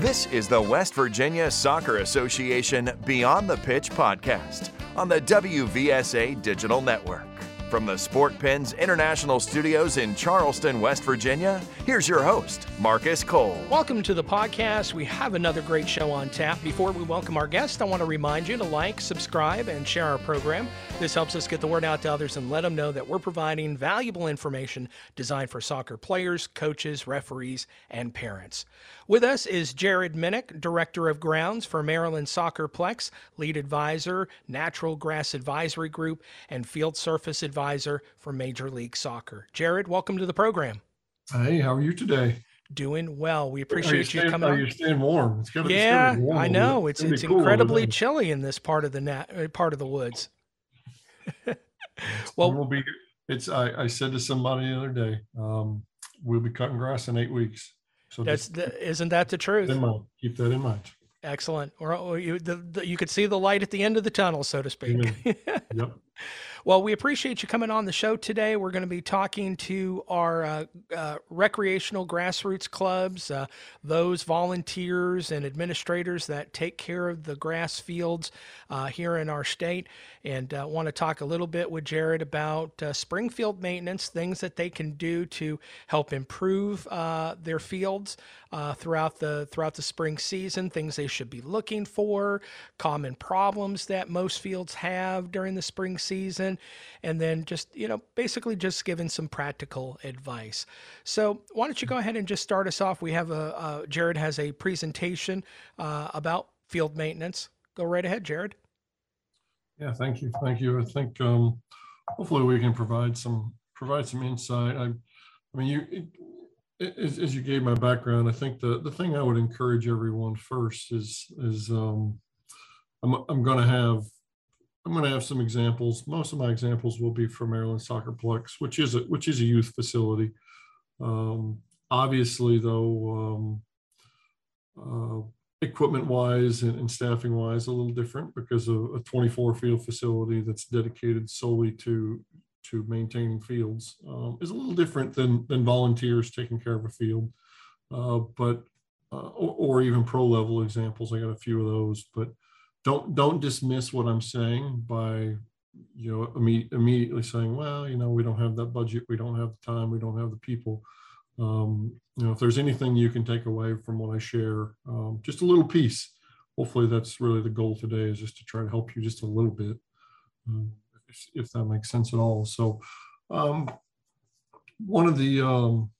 This is the West Virginia Soccer Association Beyond the Pitch podcast on the WVSA Digital Network. From the Sport Pens International Studios in Charleston, West Virginia, here's your host, Marcus Cole. Welcome to the podcast. We have another great show on tap. Before we welcome our guest, I want to remind you to like, subscribe, and share our program. This helps us get the word out to others and let them know that we're providing valuable information designed for soccer players, coaches, referees, and parents. With us is Jared Minnick, Director of Grounds for Maryland Soccerplex, Lead Advisor, Natural Grass Advisory Group, and Field Surface Advisor for Major League Soccer. Jared, welcome to the program. Hey, how are you today? Doing well. We appreciate you, staying, coming. Are you staying warm? It's gotta, yeah, it's warm. I know. It's it's, it's cool incredibly chilly in this part of the nat, uh, part of the woods. well, we'll be. It's. I, I said to somebody the other day, um, we'll be cutting grass in eight weeks. So that's the, isn't that the truth? Keep that in mind. Excellent. Or, or you, the, the, you could see the light at the end of the tunnel, so to speak. yep. Well, we appreciate you coming on the show today. We're going to be talking to our uh, uh, recreational grassroots clubs, uh, those volunteers and administrators that take care of the grass fields uh, here in our state, and uh, want to talk a little bit with Jared about uh, spring field maintenance, things that they can do to help improve their fields throughout the throughout the spring season, things they should be looking for, common problems that most fields have during the spring season and then just, you know, basically just giving some practical advice. So why don't you go ahead and just start us off? We have a, uh, Jared has a presentation uh, about field maintenance. Go right ahead, Jared. Yeah, thank you. Thank you. I think um, hopefully we can provide some provide some insight. I, I mean, you it, as, as, you gave my background, I think the the thing I would encourage everyone first is is um, I'm I'm going to have I'm going to have some examples. Most of my examples will be from Maryland Soccerplex, which is a which is a youth facility. Um, obviously, though, um, uh, equipment wise and, and, staffing wise, a little different because of a 24 field facility that's dedicated solely to to maintaining fields um, is a little different than than volunteers taking care of a field. Uh, but uh, or, or, even pro level examples. I got a few of those, but don't don't dismiss what I'm saying by you know imme- immediately saying, well, you know, we don't have that budget, we don't have the time, we don't have the people. Um, you know, if there's anything you can take away from what I share, um, just a little piece. Hopefully, that's really the goal today is just to try to help you just a little bit, um, if, if, that makes sense at all. So, um, one of the um,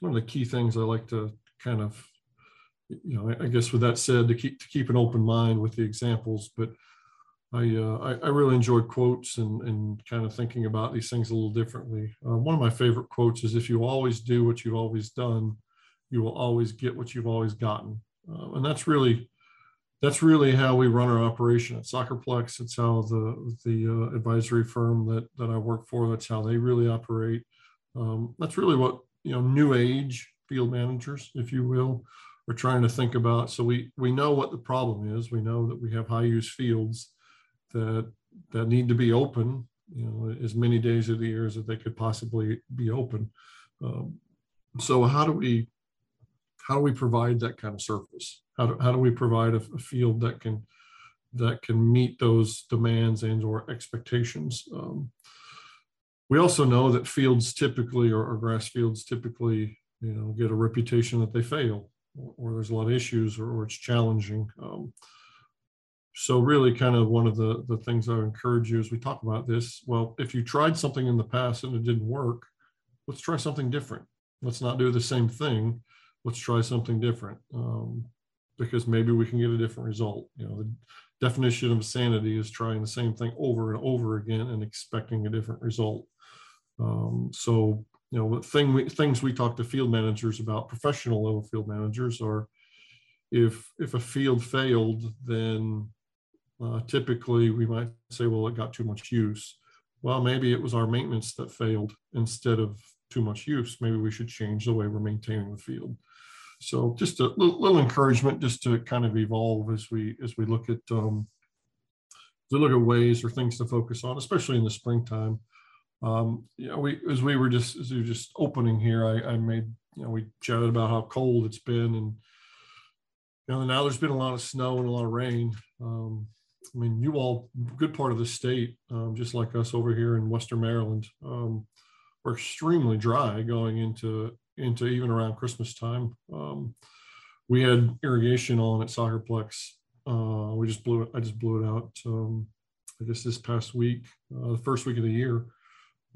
one of the key things I like to kind of you know, I, I, guess with that said, to keep to keep an open mind with the examples, but I uh, I, I, really enjoyed quotes and and kind of thinking about these things a little differently. Uh, one of my favorite quotes is, "If you always do what you've always done, you will always get what you've always gotten," uh, and that's really that's really how we run our operation at Soccerplex. It's how the the uh, advisory firm that that I work for. That's how they really operate. Um, that's really what you know, new age field managers, if you will, we're trying to think about. So we we know what the problem is. We know that we have high use fields that that need to be open. You know, as many days of the year as they could possibly be open. Um, so how do we how do we provide that kind of surface? How do, how do we provide a, a field that can that can meet those demands and or expectations? Um, we also know that fields typically or, or grass fields typically you know get a reputation that they fail or there's a lot of issues or, or it's challenging. Um, so really kind of one of the, the things I encourage you as we talk about this, well, if you tried something in the past and it didn't work, let's try something different. Let's not do the same thing. Let's try something different um, because maybe we can get a different result. You know, the definition of sanity is trying the same thing over and over again and expecting a different result. Um, so you know, thing we, things we talk to field managers about, professional level field managers, are if if a field failed, then uh, typically we might say, well, it got too much use. Well, maybe it was our maintenance that failed instead of too much use. Maybe we should change the way we're maintaining the field. So just a little, little encouragement, just to kind of evolve as we as we look at um, look at ways or things to focus on, especially in the springtime um, you know, we as we were just as we were just opening here, I, I made you know we chatted about how cold it's been and you know, now there's been a lot of snow and a lot of rain. Um, I mean, you all, good part of the state, um, just like us over here in Western Maryland, um, we're extremely dry going into into even around Christmas time. Um, we had irrigation on at Soccerplex. Uh, we just blew it. I just blew it out. Um, I guess this past week, uh, the first week of the year,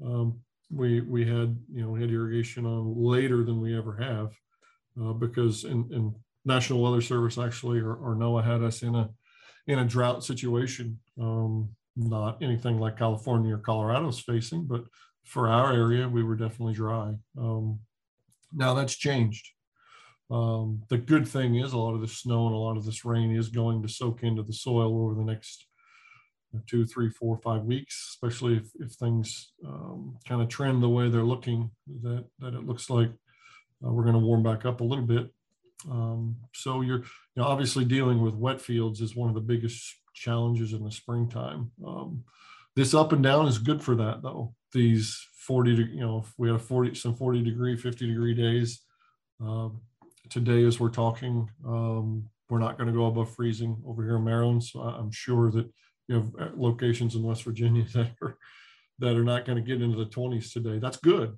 um, we we had you know we had irrigation on later than we ever have uh, because in, in National Weather Service actually or, or NOAA had us in a in a drought situation. Um, not anything like California or Colorado's facing, but for our area, we were definitely dry. Um, now that's changed. Um, the good thing is a lot of the snow and a lot of this rain is going to soak into the soil over the next two, three, four, five weeks, especially if, if things um, kind of trend the way they're looking, that, that it looks like uh, we're going to warm back up a little bit. Um, so you're you know, obviously dealing with wet fields is one of the biggest challenges in the springtime. Um, this up and down is good for that though. These 40, you know, if we had a 40, some 40 degree, 50 degree days. Uh, today, as we're talking, um, we're not going to go above freezing over here in Maryland. So I'm sure that you have uh, locations in West Virginia that are that are not going to get into the 20s today. That's good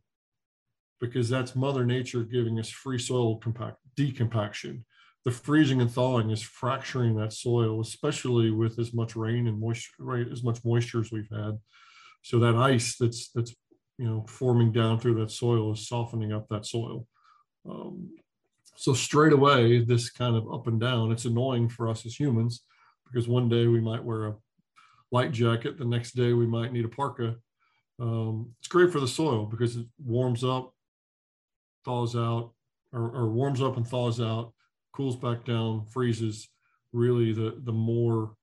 because that's Mother Nature giving us free soil compact decompaction. The freezing and thawing is fracturing that soil, especially with as much rain and moisture, right, as much moisture as we've had. So that ice that's that's you know forming down through that soil is softening up that soil. Um, so straight away, this kind of up and down, it's annoying for us as humans because one day we might wear a light jacket, the next day we might need a parka. Um, it's great for the soil because it warms up, thaws out, or, or warms up and thaws out, cools back down, freezes. Really, the the more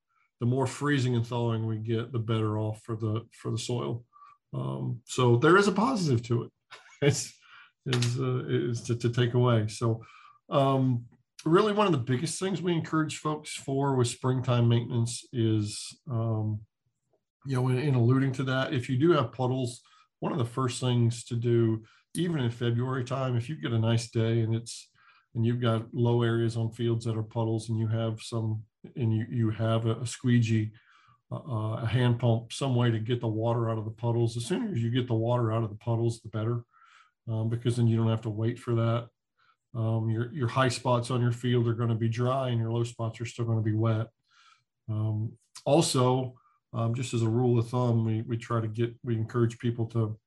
the more freezing and thawing we get, the better off for the for the soil. Um, so there is a positive to it. it's is uh, is to, to take away. So um, really one of the biggest things we encourage folks for with springtime maintenance is um, you know in, in alluding to that if you do have puddles one of the first things to do even in February time, if you get a nice day and it's and you've got low areas on fields that are puddles and you have some and you you have a, a squeegee, uh, a hand pump, some way to get the water out of the puddles. The sooner as you get the water out of the puddles, the better, um, because then you don't have to wait for that. Um, your your high spots on your field are going to be dry and your low spots are still going to be wet. Um, also, um, just as a rule of thumb, we, we try to get we encourage people to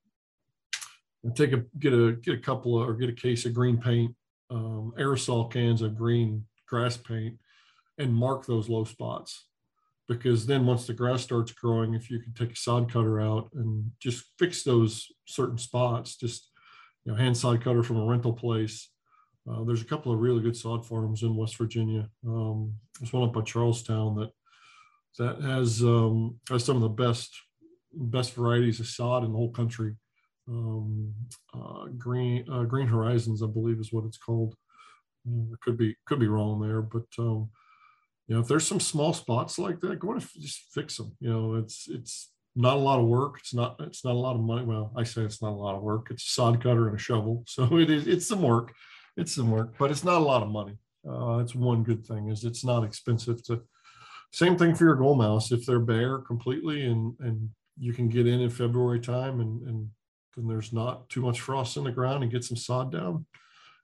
take a get a get a couple of, or get a case of green paint, um, aerosol cans of green grass paint, and mark those low spots. Because then once the grass starts growing, if you can take a sod cutter out and just fix those certain spots, just you know, hand sod cutter from a rental place. Uh, there's a couple of really good sod farms in West Virginia. Um, there's one up by Charlestown that that has um, has some of the best best varieties of sod in the whole country um, uh, Green uh, Green Horizons, I believe is what it's called. Uh, could be could be wrong there, but um, you know if there's some small spots like that, go and just fix them. You know, it's it's not a lot of work. It's not it's not a lot of money. Well, I say it's not a lot of work. It's a sod cutter and a shovel, so it is it's some work. It's some work, but it's not a lot of money. Uh, that's one good thing is it's not expensive to. Same thing for your goal mouths. If they're bare completely and and you can get in in February time and and and there's not too much frost in the ground and get some sod down,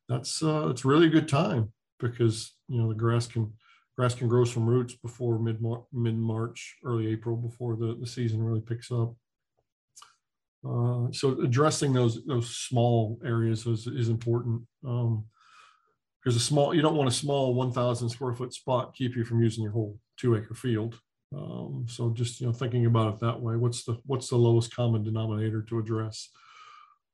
that's uh, it's really a good time because you know the grass can grass can grow some roots before mid mid March, early April before the, the season really picks up. Uh, so addressing those those small areas is, is important um, because a small you don't want a small 1,000 square foot spot keep you from using your whole two acre field. Um, so just you know thinking about it that way, what's the what's the lowest common denominator to address?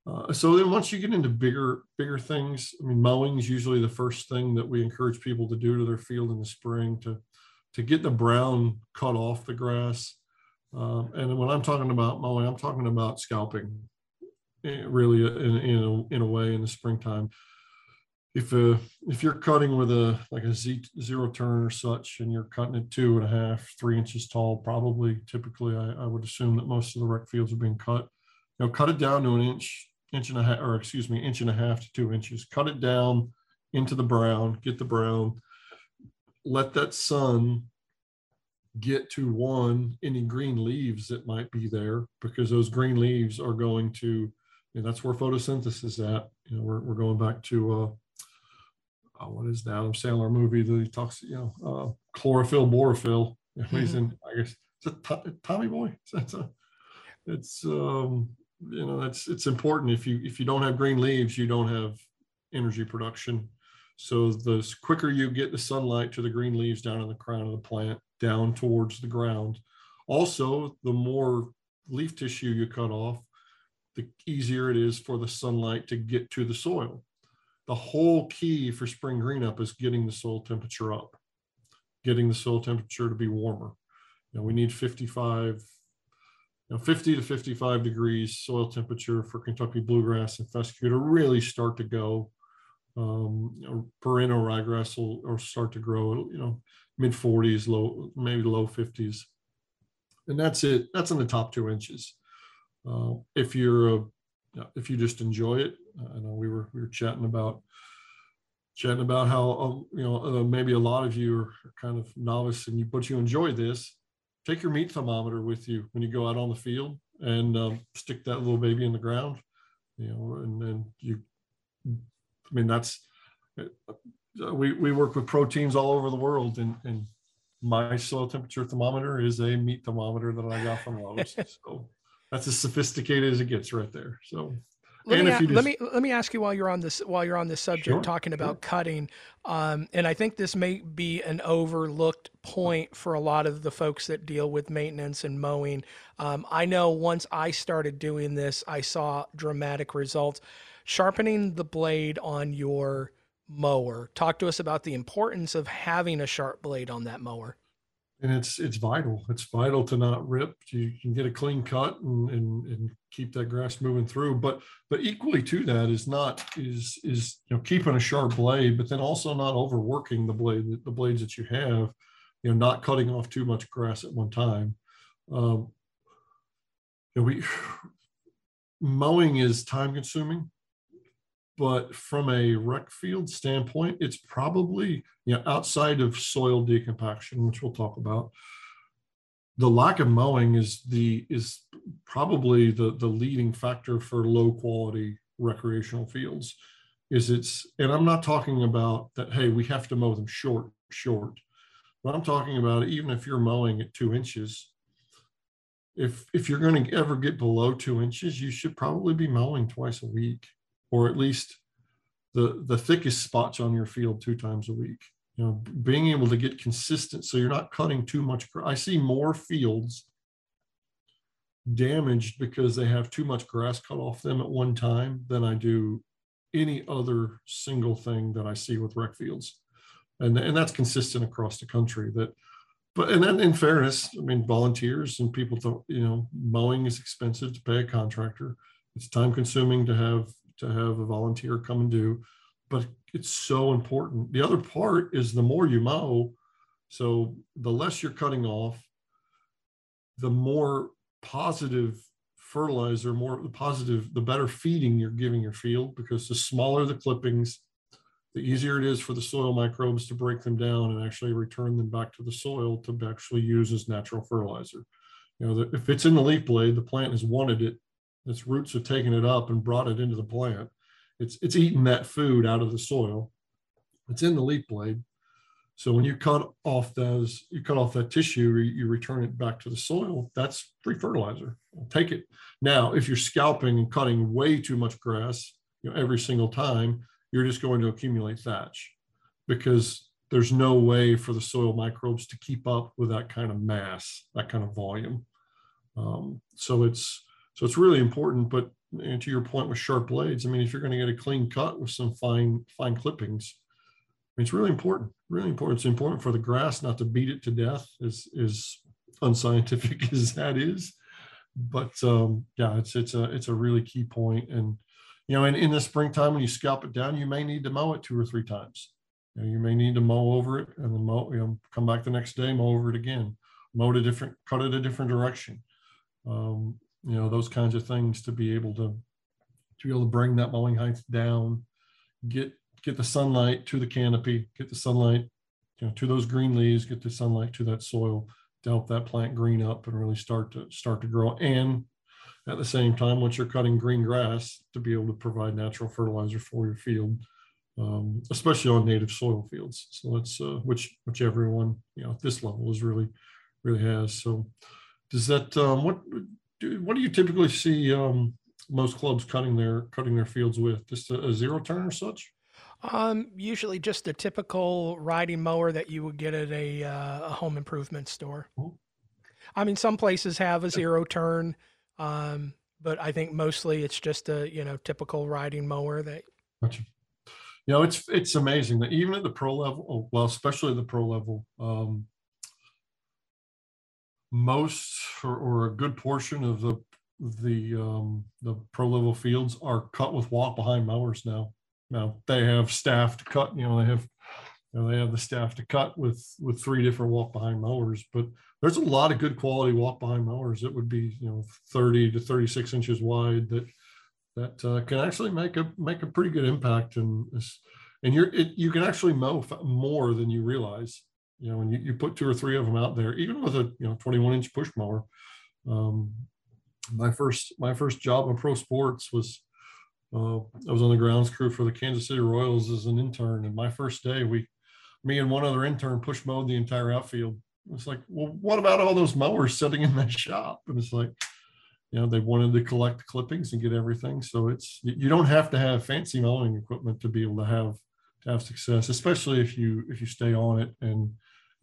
Uh, so then once you get into bigger bigger things, I mean mowing is usually the first thing that we encourage people to do to their field in the spring to to get the brown cut off the grass. Uh, and when I'm talking about mowing, I'm talking about scalping, eh, really in, in, a, in a way in the springtime if uh, if you're cutting with a like a Z, zero turn or such, and you're cutting it two and a half, three inches tall, probably typically I, I would assume that most of the rec fields are being cut. You know, cut it down to an inch, inch and a half, or excuse me, inch and a half to two inches. Cut it down into the brown, get the brown. let that sun get to one any green leaves that might be there because those green leaves are going to and that's where photosynthesis is at. You know we're, we're going back to uh, uh what is the adam sandler movie that he talks you know uh chlorophyll borophyll. Mm-hmm. he's in i guess it's a tommy boy? It's a, it's um you know that's it's important. If you if you don't have green leaves you don't have energy production. So the quicker you get the sunlight to the green leaves down in the crown of the plant, down towards the ground. Also, the more leaf tissue you cut off, the easier it is for the sunlight to get to the soil. The whole key for spring green up is getting the soil temperature up, getting the soil temperature to be warmer. You know, we need 55, you know, 50 to 55 degrees soil temperature for Kentucky bluegrass and fescue to really start to go um, perennial ryegrass will or start to grow, you know, mid 40s, low, maybe low 50s. And that's it. That's in the top two inches. Uh, if you're a, if you just enjoy it, I know we were we were chatting about chatting about how um, you know uh, maybe a lot of you are kind of novice and you but you enjoy this. Take your meat thermometer with you when you go out on the field and um, stick that little baby in the ground, you know, and then you I mean, that's uh, we we work with pro teams all over the world, and and my soil temperature thermometer is a meat thermometer that I got from Lowe's. so that's as sophisticated as it gets, right there. So. Let me, just, let me let me ask you while you're on this while you're on this subject sure, talking about sure. cutting, um, and I think this may be an overlooked point for a lot of the folks that deal with maintenance and mowing. Um, I know once I started doing this, I saw dramatic results sharpening the blade on your mower. Talk to us about the importance of having a sharp blade on that mower. And it's it's vital. It's vital to not rip. You can get a clean cut and, and, and keep that grass moving through. But but equally to that is not is is you know keeping a sharp blade, but then also not overworking the blade the blades that you have. You know, not cutting off too much grass at one time. Um, you know, we mowing is time consuming but from a rec field standpoint, it's probably you know outside of soil decompaction, which we'll talk about. The lack of mowing is the is probably the the leading factor for low quality recreational fields. Is it's and I'm not talking about that. Hey, we have to mow them short, short. But I'm talking about even if you're mowing at two inches, if if you're going to ever get below two inches, you should probably be mowing twice a week or at least the the thickest spots on your field two times a week. You know being able to get consistent so you're not cutting too much i see more fields damaged because they have too much grass cut off them at one time than i do any other single thing that i see with rec fields. And, and that's consistent across the country that but and then in fairness i mean volunteers and people don't, you know mowing is expensive to pay a contractor. It's time consuming to have to have a volunteer come and do, but it's so important. The other part is the more you mow, so the less you're cutting off, the more positive fertilizer, more the positive, the better feeding you're giving your field because the smaller the clippings, the easier it is for the soil microbes to break them down and actually return them back to the soil to actually use as natural fertilizer. You know, if it's in the leaf blade, the plant has wanted it its roots have taken it up and brought it into the plant. It's it's eating that food out of the soil. It's in the leaf blade. So when you cut off those, you cut off that tissue, you return it back to the soil. That's free fertilizer. Take it. Now, if you're scalping and cutting way too much grass, you know, every single time, you're just going to accumulate thatch because there's no way for the soil microbes to keep up with that kind of mass, that kind of volume. Um, so it's so it's really important. But to your point with sharp blades, I mean, if you're going to get a clean cut with some fine fine clippings, I mean, it's really important. Really important. It's important for the grass not to beat it to death, as as unscientific as that is. But um, yeah, it's it's a it's a really key point. And you know, in, in the springtime when you scalp it down, you may need to mow it two or three times. You, know, you may need to mow over it and then mow, you know, come back the next day, mow over it again, mow it a different, cut it a different direction. Um, you know those kinds of things to be able to to be able to bring that mowing height down get get the sunlight to the canopy get the sunlight you know, to those green leaves, get the sunlight to that soil to help that plant green up and really start to start to grow. And at the same time, once you're cutting green grass, to be able to provide natural fertilizer for your field, um, especially on native soil fields. So that's uh, which which everyone you know at this level is really really has. So does that um, what do, what do you typically see um, most clubs cutting their cutting their fields with? Just a, a zero turn or such? Um, usually just a typical riding mower that you would get at a, uh, a home improvement store. Oh. I mean, some places have a zero turn, um, but I think mostly it's just a you know typical riding mower that. Gotcha. You know, it's it's amazing that even at the pro level, oh, well, especially the pro level, um, most or, or a good portion of the the um, the pro level fields are cut with walk behind mowers now. Now they have staff to cut. You know, they have you know, they have the staff to cut with with three different walk behind mowers. But there's a lot of good quality walk behind mowers that would be you know 30 to 36 inches wide that that uh, can actually make a make a pretty good impact and and you're it, you can actually mow more than you realize you know when you, you put two or three of them out there even with a you know 21 inch push mower um, my first my first job in pro sports was uh, I was on the grounds crew for the Kansas City Royals as an intern, and my first day, we, me and one other intern, push mowed the entire outfield. It's like, well, what about all those mowers sitting in that shop? And it's like, you know, they wanted to collect clippings and get everything. So it's you don't have to have fancy mowing equipment to be able to have to have success, especially if you if you stay on it and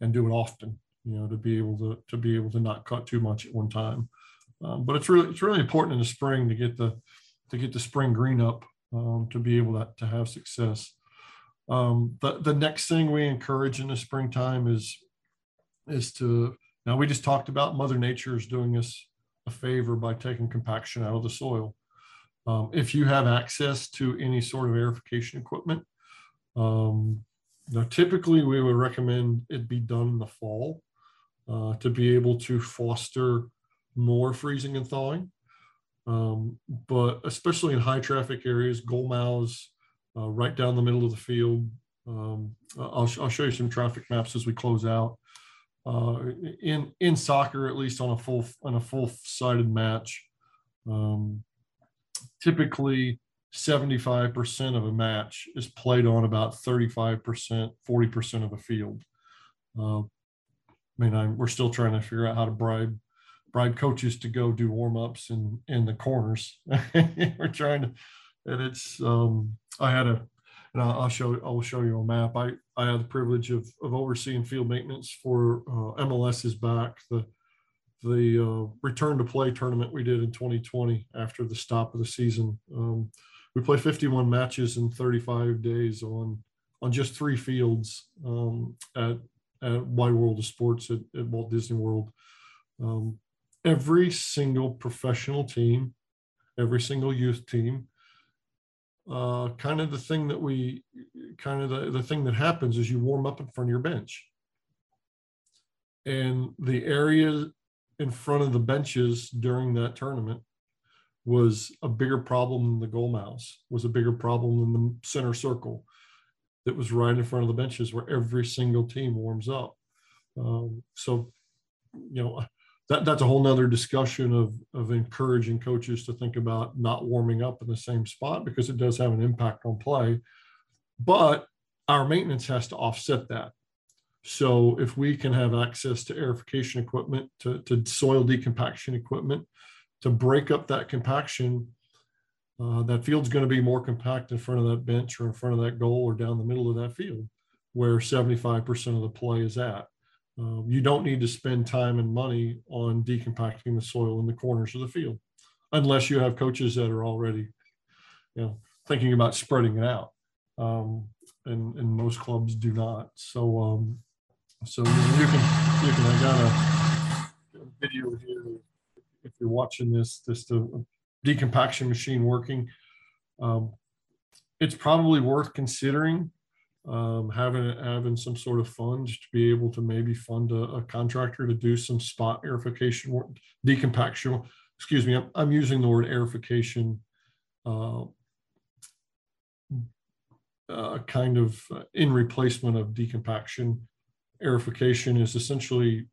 and do it often. You know, to be able to to be able to not cut too much at one time. Um, but it's really it's really important in the spring to get the to get the spring green up um, to be able to, to have success. Um, the, the next thing we encourage in the springtime is, is to, now we just talked about Mother Nature is doing us a favor by taking compaction out of the soil. Um, if you have access to any sort of aerification equipment, um, now typically we would recommend it be done in the fall uh, to be able to foster more freezing and thawing. Um, but especially in high traffic areas, goal mouths, uh, right down the middle of the field. Um, I'll, I'll show you some traffic maps as we close out. Uh, in in soccer, at least on a full on a full sided match, um, typically 75% of a match is played on about 35%, 40% of the field. Uh, I mean, I'm, we're still trying to figure out how to bribe bribe coaches to go do warm ups in in the corners. We're trying to, and it's um, I had a, and I'll, show I'll show you a map. I I had the privilege of of overseeing field maintenance for uh, MLS's back the the uh, return to play tournament we did in 2020 after the stop of the season. Um, we play 51 matches in 35 days on on just three fields um, at at Wide World of Sports at, at Walt Disney World. Um, every single professional team, every single youth team, uh, kind of the thing that we, kind of the, the thing that happens is you warm up in front of your bench. And the area in front of the benches during that tournament was a bigger problem than the goal mouths, was a bigger problem than the center circle that was right in front of the benches where every single team warms up. Um, so, you know, that, that's a whole nother discussion of, of encouraging coaches to think about not warming up in the same spot because it does have an impact on play. But our maintenance has to offset that. So if we can have access to aerification equipment, to, to soil decompaction equipment, to break up that compaction, uh, that field's going to be more compact in front of that bench or in front of that goal or down the middle of that field where 75% of the play is at. Um, you don't need to spend time and money on decompacting the soil in the corners of the field, unless you have coaches that are already, you know, thinking about spreading it out. Um, and, and most clubs do not. So, um, so you can, you can, I got a, video here. If you're watching this, this the decompaction machine working. Um, it's probably worth considering um, having having some sort of fund to be able to maybe fund a, a contractor to do some spot aerification work, decompaction. Excuse me, I'm, I'm using the word aerification, uh, uh, kind of uh, in replacement of decompaction aerification is essentially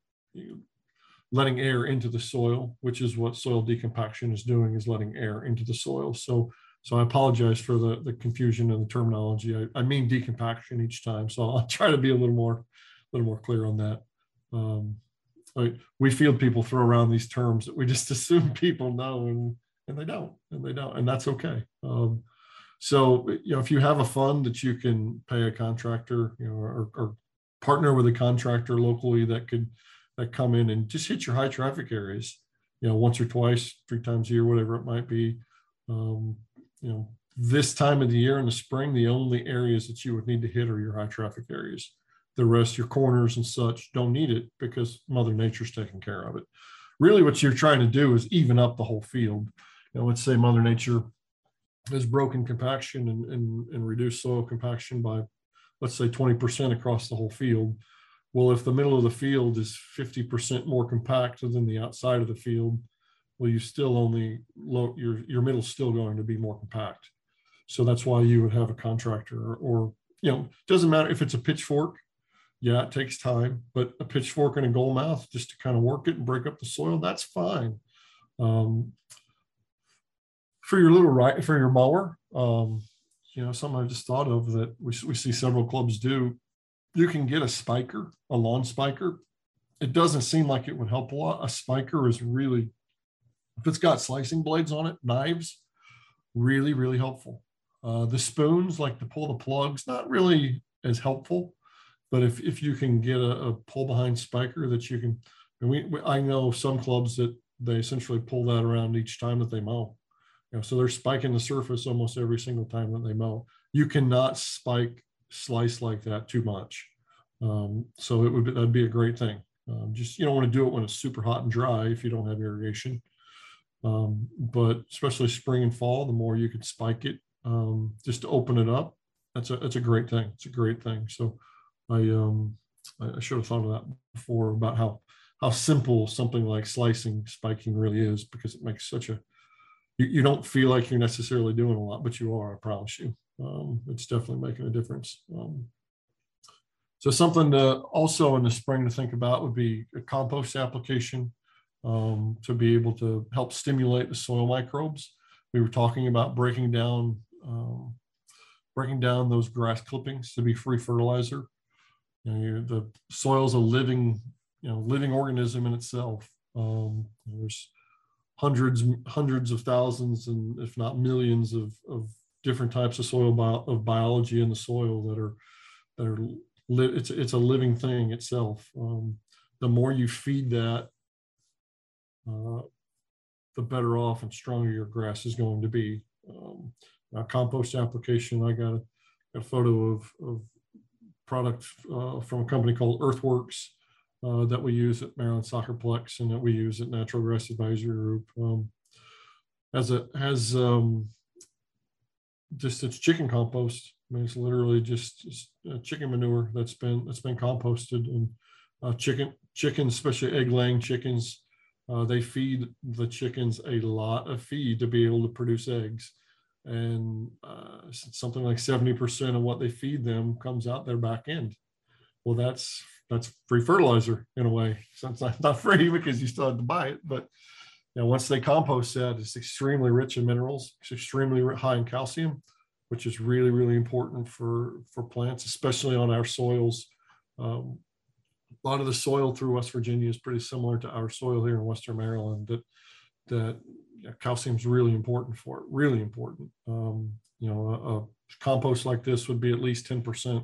letting air into the soil, which is what soil decompaction is doing, is letting air into the soil. So, so I apologize for the, the confusion in the terminology. I, I mean decompaction each time, so I'll try to be a little more, a little more clear on that. Um, we field people throw around these terms that we just assume people know, and and they don't, and they don't, and that's okay. Um, so you know, if you have a fund that you can pay a contractor, you know, or, or partner with a contractor locally that could that come in and just hit your high traffic areas, you know, once or twice, three times a year, whatever it might be. Um, you know, this time of the year in the spring, the only areas that you would need to hit are your high traffic areas. The rest, your corners and such, don't need it because Mother Nature's taking care of it. Really, what you're trying to do is even up the whole field. You know, let's say Mother Nature has broken compaction and, and, and reduced soil compaction by, let's say, 20% across the whole field well, if the middle of the field is 50% more compact than the outside of the field, well, you still only low, your your middle's still going to be more compact. So that's why you would have a contractor or, or you know, doesn't matter if it's a pitchfork. Yeah, it takes time, but a pitchfork and a goal mouth just to kind of work it and break up the soil, that's fine. Um, for your little right for your mower, um, you know, something I just thought of that we, we see several clubs do you can get a spiker, a lawn spiker. It doesn't seem like it would help a lot. A spiker is really, if it's got slicing blades on it, knives, really, really helpful. Uh, the spoons, like to pull the plugs, not really as helpful. But if, if you can get a, a pull behind spiker that you can, and we, we, I know some clubs that they essentially pull that around each time that they mow. You know, so they're spiking the surface almost every single time that they mow. You cannot spike slice like that too much. Um, so it would be, that'd be a great thing. Um, just you don't want to do it when it's super hot and dry if you don't have irrigation. Um, but especially spring and fall, the more you can spike it um, just to open it up. That's a that's a great thing. It's a great thing. So I um I, should have thought of that before about how how simple something like slicing spiking really is because it makes such a you, you don't feel like you're necessarily doing a lot, but you are, I promise you um, it's definitely making a difference. Um, so something to also in the spring to think about would be a compost application um, to be able to help stimulate the soil microbes. We were talking about breaking down um, breaking down those grass clippings to be free fertilizer. You know, the soil is a living you know living organism in itself. Um, there's hundreds hundreds of thousands and if not millions of, of different types of soil bio, of biology in the soil that are that are li- it's it's a living thing itself. Um, the more you feed that, uh, the better off and stronger your grass is going to be. Um, compost application, I got a, a photo of, of product uh, from a company called Earthworks uh, that we use at Maryland Soccerplex and that we use at Natural Grass Advisory Group. Um, has a has um, just it's chicken compost. I mean, it's literally just, just chicken manure that's been that's been composted and uh, chicken chickens, especially egg laying chickens, uh, they feed the chickens a lot of feed to be able to produce eggs, and uh, something like seventy percent of what they feed them comes out their back end. Well, that's that's free fertilizer in a way. So it's not free because you still have to buy it, but know, once they compost that, it's extremely rich in minerals. It's extremely high in calcium, which is really, really important for, for plants, especially on our soils. Um, a lot of the soil through West Virginia is pretty similar to our soil here in Western Maryland. That that calcium is really important for it. Really important. Um, you know, a, a, compost like this would be at least ten percent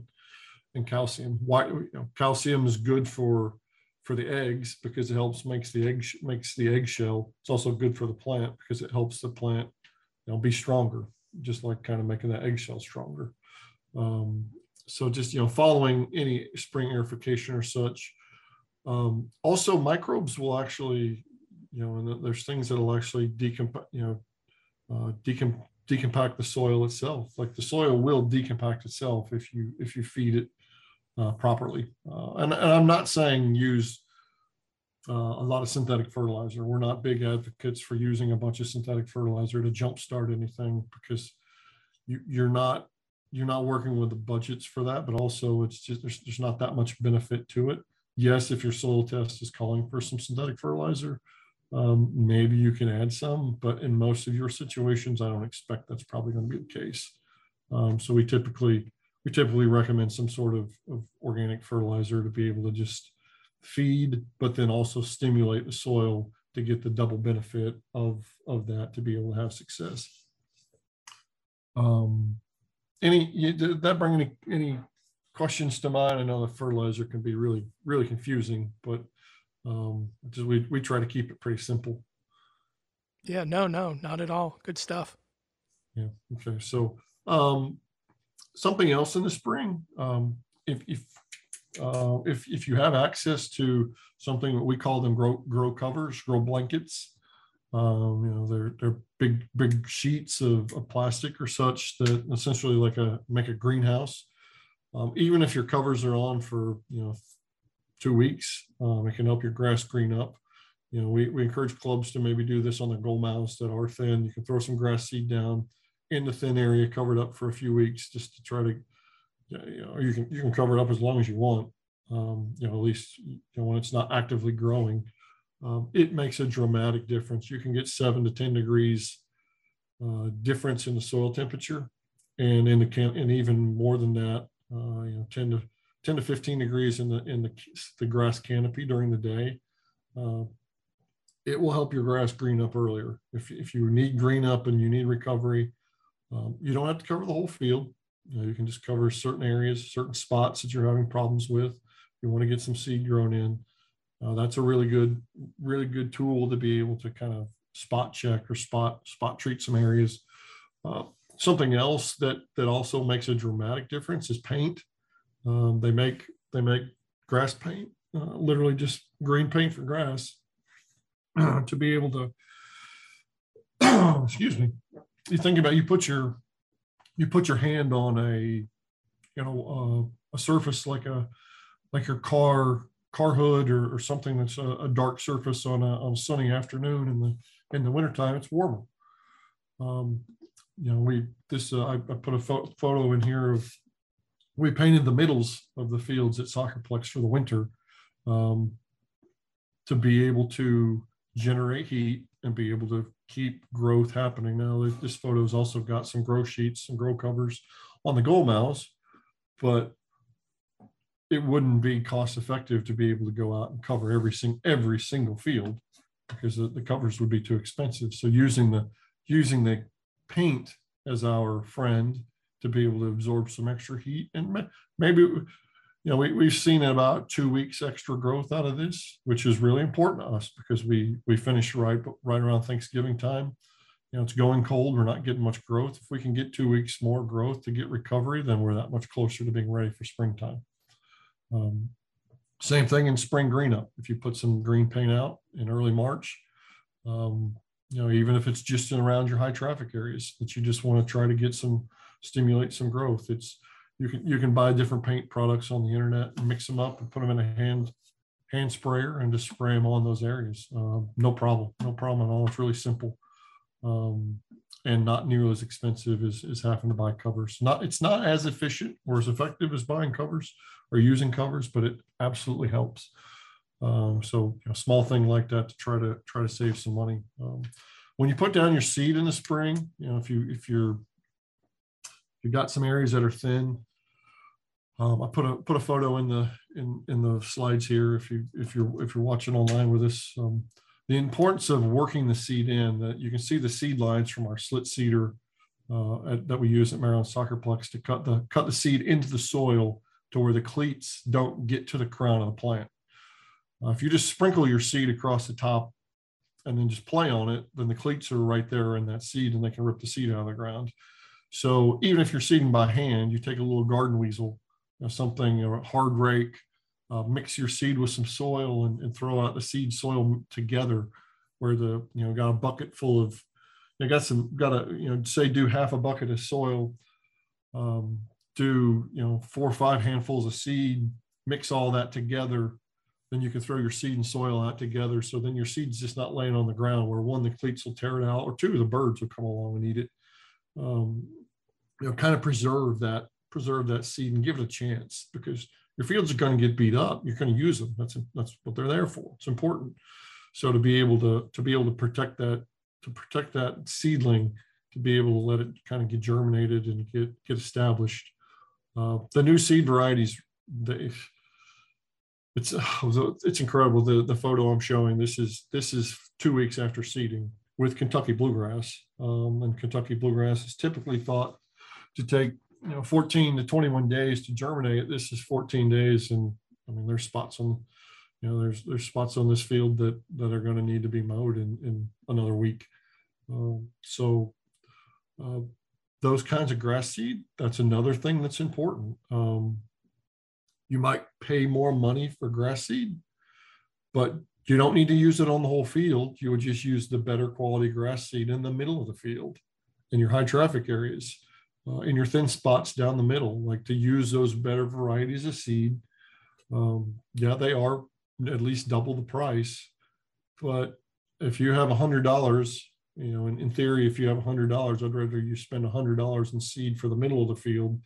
in calcium. Why? You know, calcium is good for for the eggs because it helps makes the egg makes the eggshell. It's also good for the plant because it helps the plant you know be stronger, just like kind of making that eggshell stronger. Um, so just you know following any spring aerification or such. Um, also, microbes will actually you know and there's things that will actually decompact you know uh, decomp- decompact the soil itself. Like the soil will decompact itself if you if you feed it uh, properly. Uh, and, and, I'm not saying use uh, a lot of synthetic fertilizer. We're not big advocates for using a bunch of synthetic fertilizer to jumpstart anything because you, you're not you're not working with the budgets for that, but also it's just there's, there's not that much benefit to it. Yes, if your soil test is calling for some synthetic fertilizer, um, maybe you can add some, but in most of your situations, I don't expect that's probably going to be the case. Um, so we typically we typically recommend some sort of, of organic fertilizer to be able to just feed, but then also stimulate the soil to get the double benefit of of that to be able to have success. Um, any you, did that bring any any questions to mind? I know the fertilizer can be really really confusing, but um, just we we try to keep it pretty simple. Yeah, no, no, not at all. Good stuff. Yeah. Okay. So um, something else in the spring, um, if if uh, if if you have access to something that we call them grow grow covers, grow blankets, um, you know, they're they're big big sheets of, of, plastic or such that essentially like a make a greenhouse. Um, even if your covers are on for you know two weeks, um, it can help your grass green up. You know, we, we encourage clubs to maybe do this on the goal mouths that are thin. You can throw some grass seed down in the thin area, covered up for a few weeks, just to try to, you know, you can you can cover it up as long as you want. Um, you know, at least you know, when it's not actively growing um, it makes a dramatic difference. You can get seven to 10 degrees uh, difference in the soil temperature and in the can and even more than that, uh, you know, 10 to 10 to 15 degrees in the in the, the grass canopy during the day. Uh, it will help your grass green up earlier. If, if you need green up and you need recovery, um, you don't have to cover the whole field. You, know, you can just cover certain areas, certain spots that you're having problems with. You want to get some seed grown in uh, that's a really good, really good tool to be able to kind of spot check or spot spot treat some areas. Uh, something else that that also makes a dramatic difference is paint. Um, they make they make grass paint, uh, literally just green paint for grass, to be able to. excuse me. You think about you put your you put your hand on a you know uh, a surface like a like your car car hood or, or something that's a, a, dark surface on a, on a sunny afternoon in the in the wintertime, it's warmer. Um, you know, we this uh, I, I, put a fo- photo in here of we painted the middles of the fields at Soccerplex for the winter um, to be able to generate heat and be able to keep growth happening. Now, this photo's also got some grow sheets and grow covers on the goal mouths, but it wouldn't be cost effective to be able to go out and cover every sing, every single field because the, the covers would be too expensive. So using the using the paint as our friend to be able to absorb some extra heat and maybe you know we, we've seen about two weeks extra growth out of this which is really important to us because we we finish right right around thanksgiving time you know it's going cold we're not getting much growth if we can get two weeks more growth to get recovery then we're that much closer to being ready for springtime um, same thing in spring green up. If you put some green paint out in early March, um, you know, even if it's just in around your high traffic areas that you just want to try to get some, stimulate some growth. It's, you can, you can buy different paint products on the internet and mix them up and put them in a hand, hand sprayer and just spray them on those areas. Uh, no problem. No problem at all. It's really simple. Um, and not nearly as expensive as, as having to buy covers. Not it's not as efficient or as effective as buying covers or using covers, but it absolutely helps. Um, so a small thing like that to try to try to save some money. Um, when you put down your seed in the spring, you know if you if you're if you got some areas that are thin, um, I put a put a photo in the in in the slides here. If you if you're if you're watching online with us, um, the importance of working the seed in that you can see the seed lines from our slit seeder uh, at, that we use at Maryland Soccerplex to cut the cut the seed into the soil to where the cleats don't get to the crown of the plant. Uh, if you just sprinkle your seed across the top and then just play on it, then the cleats are right there in that seed and they can rip the seed out of the ground. So even if you're seeding by hand, you take a little garden weasel, know, something, a hard rake, uh, mix your seed with some soil and, and, throw out the seed soil together where the you know got a bucket full of you got some got a you know say do half a bucket of soil um, do you know four or five handfuls of seed mix all that together. Then you can throw your seed and soil out together. So then your seed's just not laying on the ground where one the cleats will tear it out or two the birds will come along and eat it. Um, you know, kind of preserve that, preserve that seed and give it a chance because your fields are going to get beat up. You're going to use them. That's that's what they're there for. It's important. So to be able to to be able to protect that to protect that seedling, to be able to let it kind of get germinated and get get established. Uh, the new seed varieties, they it's it's incredible the the photo I'm showing. This is this is two weeks after seeding with Kentucky bluegrass, um, and Kentucky bluegrass is typically thought to take you know 14 to 21 days to germinate. This is 14 days, and I mean there's spots on you know there's there's spots on this field that that are going to need to be mowed in in another week. Um, so uh, those kinds of grass seed, that's another thing that's important. Um, you might pay more money for grass seed, but you don't need to use it on the whole field. You would just use the better quality grass seed in the middle of the field in your high traffic areas, uh, in your thin spots down the middle, like to use those better varieties of seed. Um, yeah, they are at least double the price. But if you have a hundred dollars, you know, in, in theory, if you have a hundred dollars, I'd rather you spend a hundred dollars in seed for the middle of the field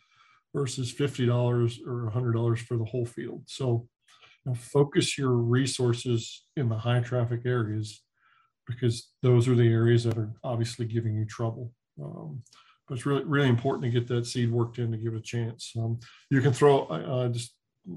versus fifty dollars or a hundred dollars for the whole field. So you know, focus your resources in the high traffic areas because those are the areas that are obviously giving you trouble. Um, but it's really really important to get that seed worked in to give it a chance. Um, you can throw uh, just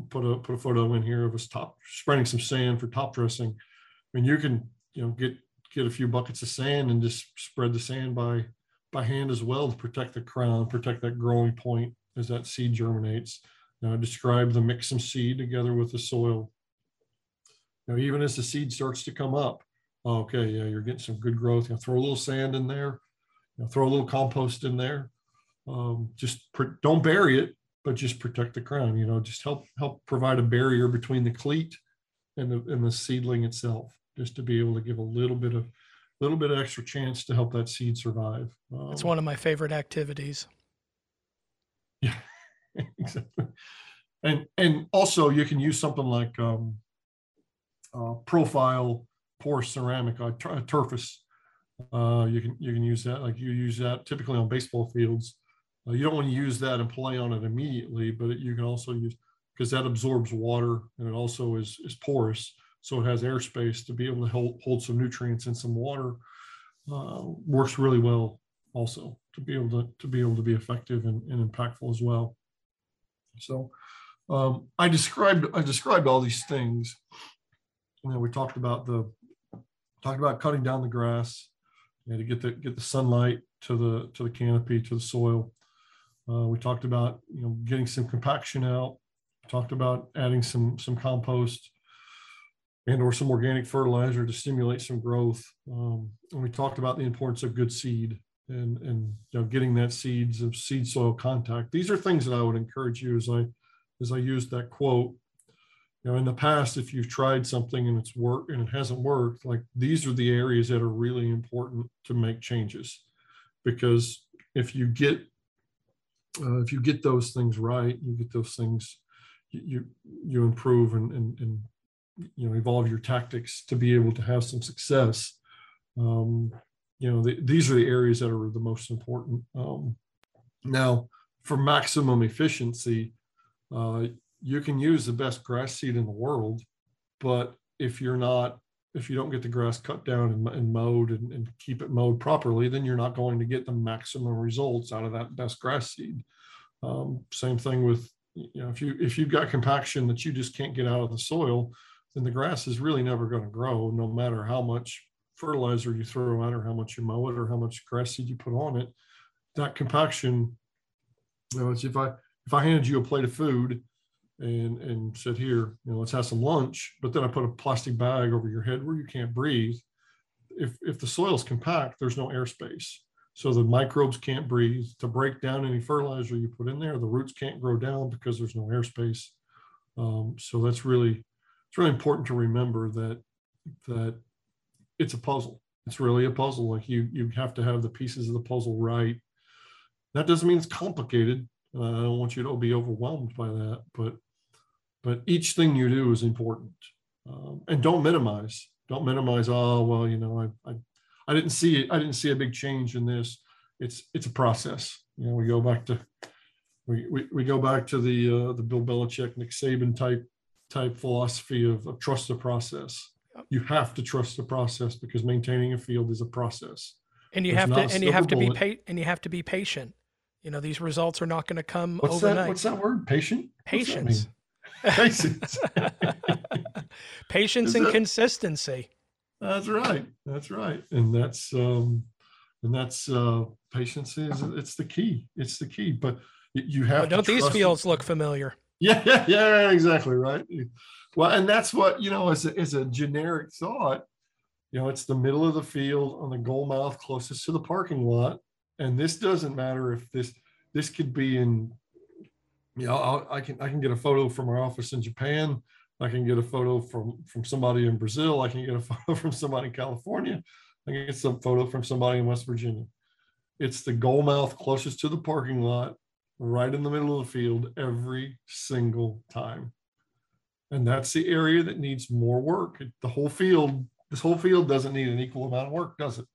put a put a photo in here of us top spreading some sand for top dressing. I mean, you can you know get get a few buckets of sand and just spread the sand by by hand as well to protect the crown, protect that growing point as that seed germinates. Now describe the mix some seed together with the soil. Now, even as the seed starts to come up, okay, yeah, you're getting some good growth. You know, throw a little sand in there, know, throw a little compost in there. Um, just don't bury it, but just protect the crown. You know, just help help provide a barrier between the cleat and the and the seedling itself, just to be able to give a little bit of a little bit of extra chance to help that seed survive. Um, it's one of my favorite activities. Yeah, exactly. And and also you can use something like um, uh, profile porous ceramic, uh, Turface. Uh, you can you can use that like you use that typically on baseball fields uh, you don't want to use that and play on it immediately, but it, you can also use because that absorbs water and it also is, is porous. So it has airspace to be able to hold, hold some nutrients and some water. Uh, works really well also to be able to, to be able to be effective and, and impactful as well. So um, I described I described all these things. You know, we talked about the talked about cutting down the grass you know, to get the get the sunlight to the to the canopy to the soil. Uh, we talked about you know getting some compaction out. Talked about adding some some compost and or some organic fertilizer to stimulate some growth. Um, and we talked about the importance of good seed and and you know getting that seeds of seed soil contact. These are things that I would encourage you as I as I used that quote. You know, in the past, if you've tried something and it's worked and it hasn't worked, like these are the areas that are really important to make changes, because if you get uh, if you get those things right, you get those things, you you improve and, and, and you know evolve your tactics to be able to have some success. Um, you know, the, these are the areas that are the most important. Um, now, for maximum efficiency, uh, you can use the best grass seed in the world, but if you're not if you don't get the grass cut down and, and mowed and, and, keep it mowed properly, then you're not going to get the maximum results out of that best grass seed. Um, same thing with you know if you if you've got compaction that you just can't get out of the soil, then the grass is really never going to grow, no matter how much fertilizer you throw out or how much you mow it or how much grass seed you put on it. That compaction, you know, it's if I if I handed you a plate of food and and said here you know let's have some lunch but then i put a plastic bag over your head where you can't breathe. If if the soil is compact there's no airspace. So the microbes can't breathe. To break down any fertilizer you put in there the roots can't grow down because there's no airspace. Um, so that's really it's really important to remember that that it's a puzzle. It's really a puzzle. Like you you have to have the pieces of the puzzle right. That doesn't mean it's complicated. Uh, I don't want you to be overwhelmed by that, but but each thing you do is important um, and don't minimize don't minimize oh well you know I, I i didn't see it i didn't see a big change in this it's it's a process. You know, we go back to we we, we go back to the uh, the Bill Belichick, Nick Saban type type philosophy of, of trust the process. You have to trust the process because maintaining a field is a process. And you have to and you have to bullet. be pa- and you have to be patient. You know, these results are not going to come what's overnight. That, what's that word? Patient? Patience. Patience. Patience and that, consistency. That's right. That's right. And that's um and that's uh patience is it's the key. It's the key. But you have don't these fields it. look familiar? Yeah, yeah, yeah, exactly. Right. Well, and that's what, you know, as a, as a generic thought, you know, it's the middle of the field on the goal mouth closest to the parking lot. And this doesn't matter if this, this could be in, know, I'll, I can, I can get a photo from our office in Japan. I can get a photo from, from somebody in Brazil. I can get a photo from somebody in California. I can get some photo from somebody in West Virginia. It's the goal mouth closest to the parking lot right in the middle of the field every single time. And that's the area that needs more work. The whole field, this whole field doesn't need an equal amount of work, does it?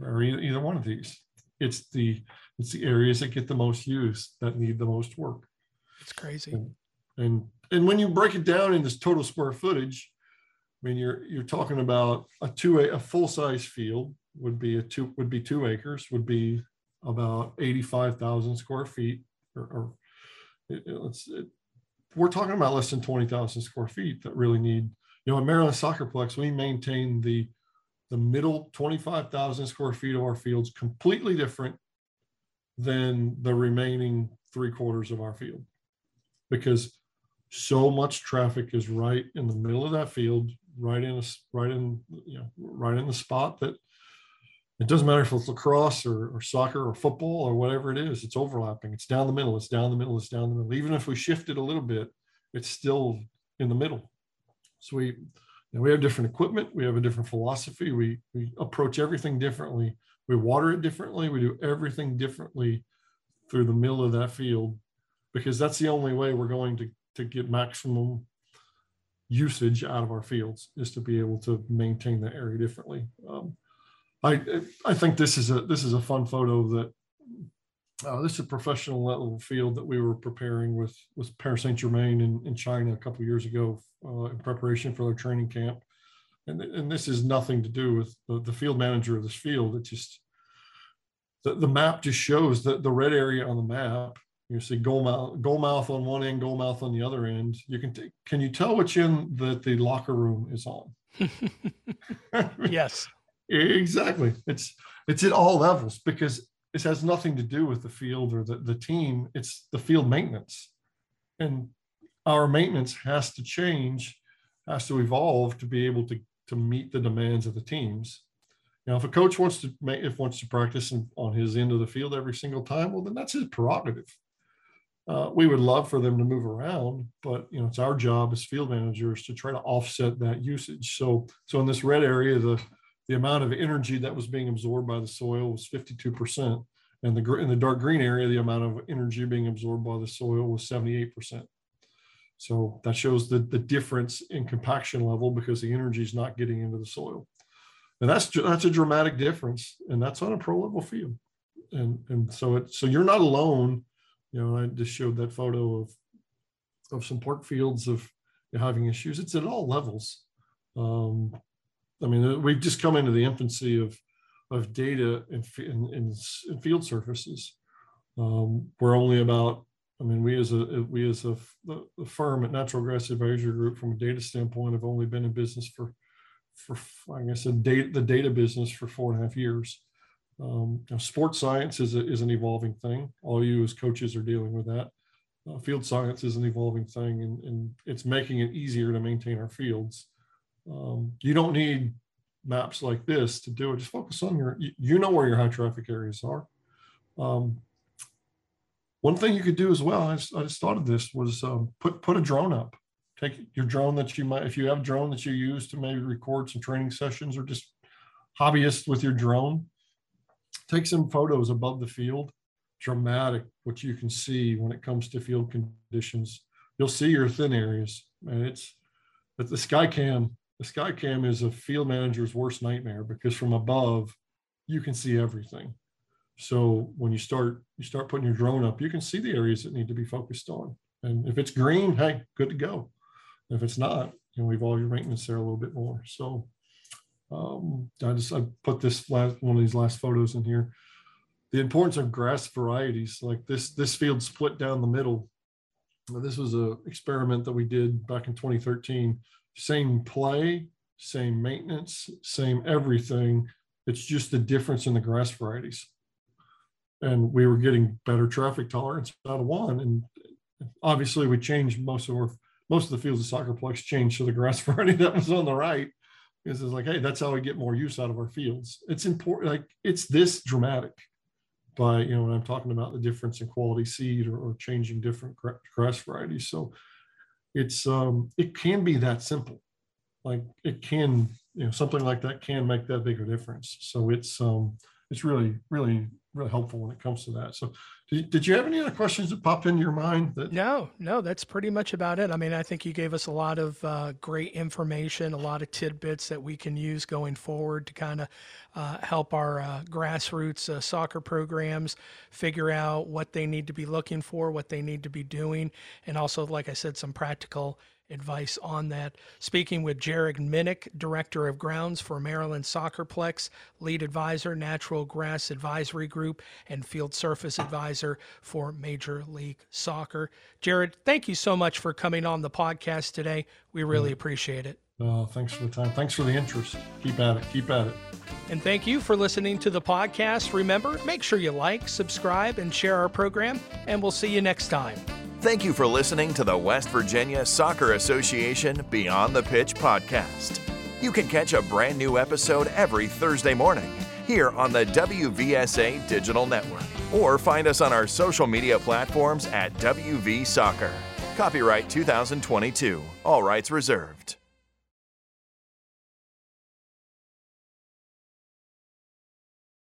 Or either, either one of these. It's the it's the areas that get the most use that need the most work. It's crazy. And, and and when you break it down in this total square footage, I mean you're you're talking about a two a, full size field would be a two would be two acres would be about 85,000 square feet or, or it, it, we're talking about less than 20,000 square feet that really need, you know, at Maryland Soccerplex, we maintain the, the middle 25,000 square feet of our fields completely different than the remaining three quarters of our field because so much traffic is right in the middle of that field, right in a, right in, you know, right in the spot that it doesn't matter if it's lacrosse or, or, soccer or football or whatever it is, it's overlapping. It's down the middle, it's down the middle, it's down the middle. Even if we shift it a little bit, it's still in the middle. So we we have different equipment, we have a different philosophy, we we approach everything differently. We water it differently, we do everything differently through the middle of that field because that's the only way we're going to, to get maximum usage out of our fields is to be able to maintain that area differently. Um, I I think this is a this is a fun photo that uh, this is a professional level field that we were preparing with with Paris Saint Germain in, in China a couple years ago uh, in preparation for their training camp, and and this is nothing to do with the, the field manager of this field. It just the, the map just shows that the red area on the map. You see goal mouth, goal mouth on one end, goal mouth on the other end. You can t- can you tell which end that the locker room is on? yes. Exactly. It's it's at all levels because it has nothing to do with the field or the, the team. It's the field maintenance. And our maintenance has to change, has to evolve to be able to, to meet the demands of the teams. Now, if a coach wants to make, if wants to practice on his end of the field every single time, well, then that's his prerogative. Uh, we would love for them to move around, but you know, it's our job as field managers to try to offset that usage. So, so in this red area, the the amount of energy that was being absorbed by the soil was 52%. And the, in the dark green area, the amount of energy being absorbed by the soil was 78%. So that shows the, the difference in compaction level because the energy is not getting into the soil. And that's that's a dramatic difference. And that's on a pro level field. And, and so it, so you're not alone. You know, I just showed that photo of of some park fields of having issues. It's at all levels. Um, I mean, we've just come into the infancy of of data in, in, in field surfaces. Um, we're only about, I mean, we as a we as a, a, firm at Natural Grass Advisory Group, from a data standpoint, have only been in business for for I guess a data, the data business for four and a half years. Um, sports science is a, is an evolving thing. All you as coaches are dealing with that. Uh, field science is an evolving thing, and, and it's making it easier to maintain our fields. Um, you don't need maps like this to do it. Just focus on your, you know where your high traffic areas are. Um, one thing you could do as well, I just, I just thought of this, was um, put put a drone up. Take your drone that you might, if you have a drone that you use to maybe record some training sessions or just hobbyist with your drone, take some photos above the field. Dramatic what you can see when it comes to field conditions. You'll see your thin areas, and it's but the Skycam the Skycam is a field manager's worst nightmare because from above, you can see everything. So when you start you start putting your drone up, you can see the areas that need to be focused on. And if it's green, hey, good to go. If it's not, you know, we've all your maintenance there a little bit more. So um, I just I put this last one of these last photos in here. The importance of grass varieties, like this this field split down the middle. Now, this was an experiment that we did back in 2013. Same play, same maintenance, same everything. It's just the difference in the grass varieties. And we were getting better traffic tolerance out of one. And obviously we changed most of our most of the fields of soccerplex changed to the grass variety that was on the right. Because it's like, hey, that's how we get more use out of our fields. It's important, like it's this dramatic by, you know, when I'm talking about the difference in quality seed or, or changing different grass varieties. So it's um it can be that simple. Like it can, you know, something like that can make that big a difference. So it's um it's really, really really helpful when it comes to that. So, did, did you have any other questions that popped into your mind? That no, no, that's pretty much about it. I mean, I think you gave us a lot of uh, great information, a lot of tidbits that we can use going forward to kind of uh, help our uh, grassroots uh, soccer programs figure out what they need to be looking for, what they need to be doing, and also, like I said, some practical advice on that. Speaking with Jared Minnick, Director of Grounds for Maryland Soccerplex, Lead Advisor, Natural Grass Advisory Group, and Field Surface Advisor for Major League Soccer. Jared, thank you so much for coming on the podcast today. We really appreciate it. Uh, thanks for the time. Thanks for the interest. Keep at it. Keep at it. And thank you for listening to the podcast. Remember, make sure you like, subscribe, and share our program, and we'll see you next time. Thank you for listening to the West Virginia Soccer Association Beyond the Pitch podcast. You can catch a brand new episode every Thursday morning here on the WVSA Digital Network or find us on our social media platforms at WV Soccer. Copyright 2022, all rights reserved.